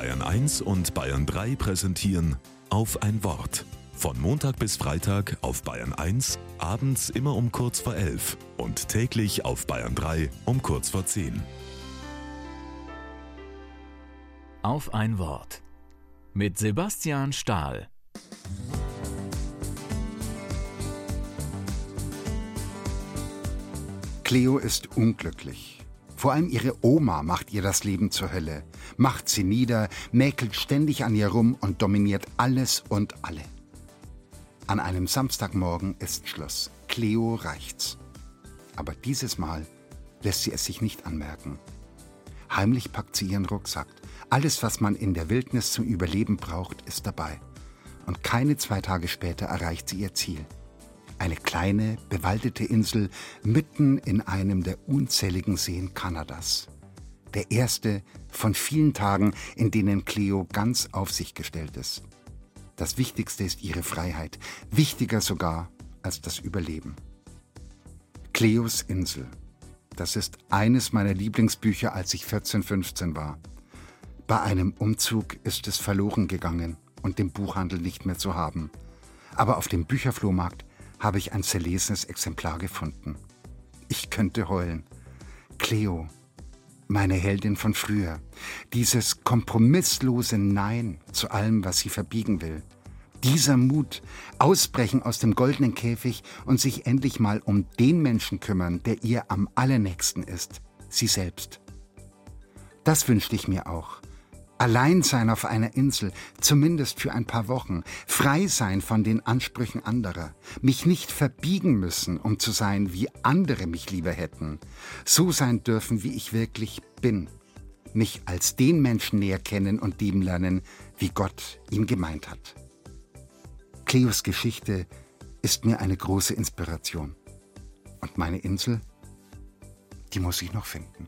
Bayern 1 und Bayern 3 präsentieren auf ein Wort. Von Montag bis Freitag auf Bayern 1, abends immer um kurz vor 11 und täglich auf Bayern 3 um kurz vor 10. Auf ein Wort. Mit Sebastian Stahl. Cleo ist unglücklich. Vor allem ihre Oma macht ihr das Leben zur Hölle, macht sie nieder, mäkelt ständig an ihr rum und dominiert alles und alle. An einem Samstagmorgen ist Schluss. Cleo reicht's. Aber dieses Mal lässt sie es sich nicht anmerken. Heimlich packt sie ihren Rucksack. Alles, was man in der Wildnis zum Überleben braucht, ist dabei. Und keine zwei Tage später erreicht sie ihr Ziel. Eine kleine, bewaldete Insel mitten in einem der unzähligen Seen Kanadas. Der erste von vielen Tagen, in denen Cleo ganz auf sich gestellt ist. Das Wichtigste ist ihre Freiheit, wichtiger sogar als das Überleben. Cleos Insel. Das ist eines meiner Lieblingsbücher, als ich 14, 15 war. Bei einem Umzug ist es verloren gegangen und im Buchhandel nicht mehr zu haben. Aber auf dem Bücherflohmarkt habe ich ein zerlesenes Exemplar gefunden. Ich könnte heulen. Cleo, meine Heldin von früher, dieses kompromisslose Nein zu allem, was sie verbiegen will. Dieser Mut, ausbrechen aus dem goldenen Käfig und sich endlich mal um den Menschen kümmern, der ihr am allernächsten ist, sie selbst. Das wünschte ich mir auch. Allein sein auf einer Insel, zumindest für ein paar Wochen, frei sein von den Ansprüchen anderer, mich nicht verbiegen müssen, um zu sein, wie andere mich lieber hätten, so sein dürfen, wie ich wirklich bin, mich als den Menschen näher kennen und lieben lernen, wie Gott ihn gemeint hat. Cleos Geschichte ist mir eine große Inspiration. Und meine Insel, die muss ich noch finden.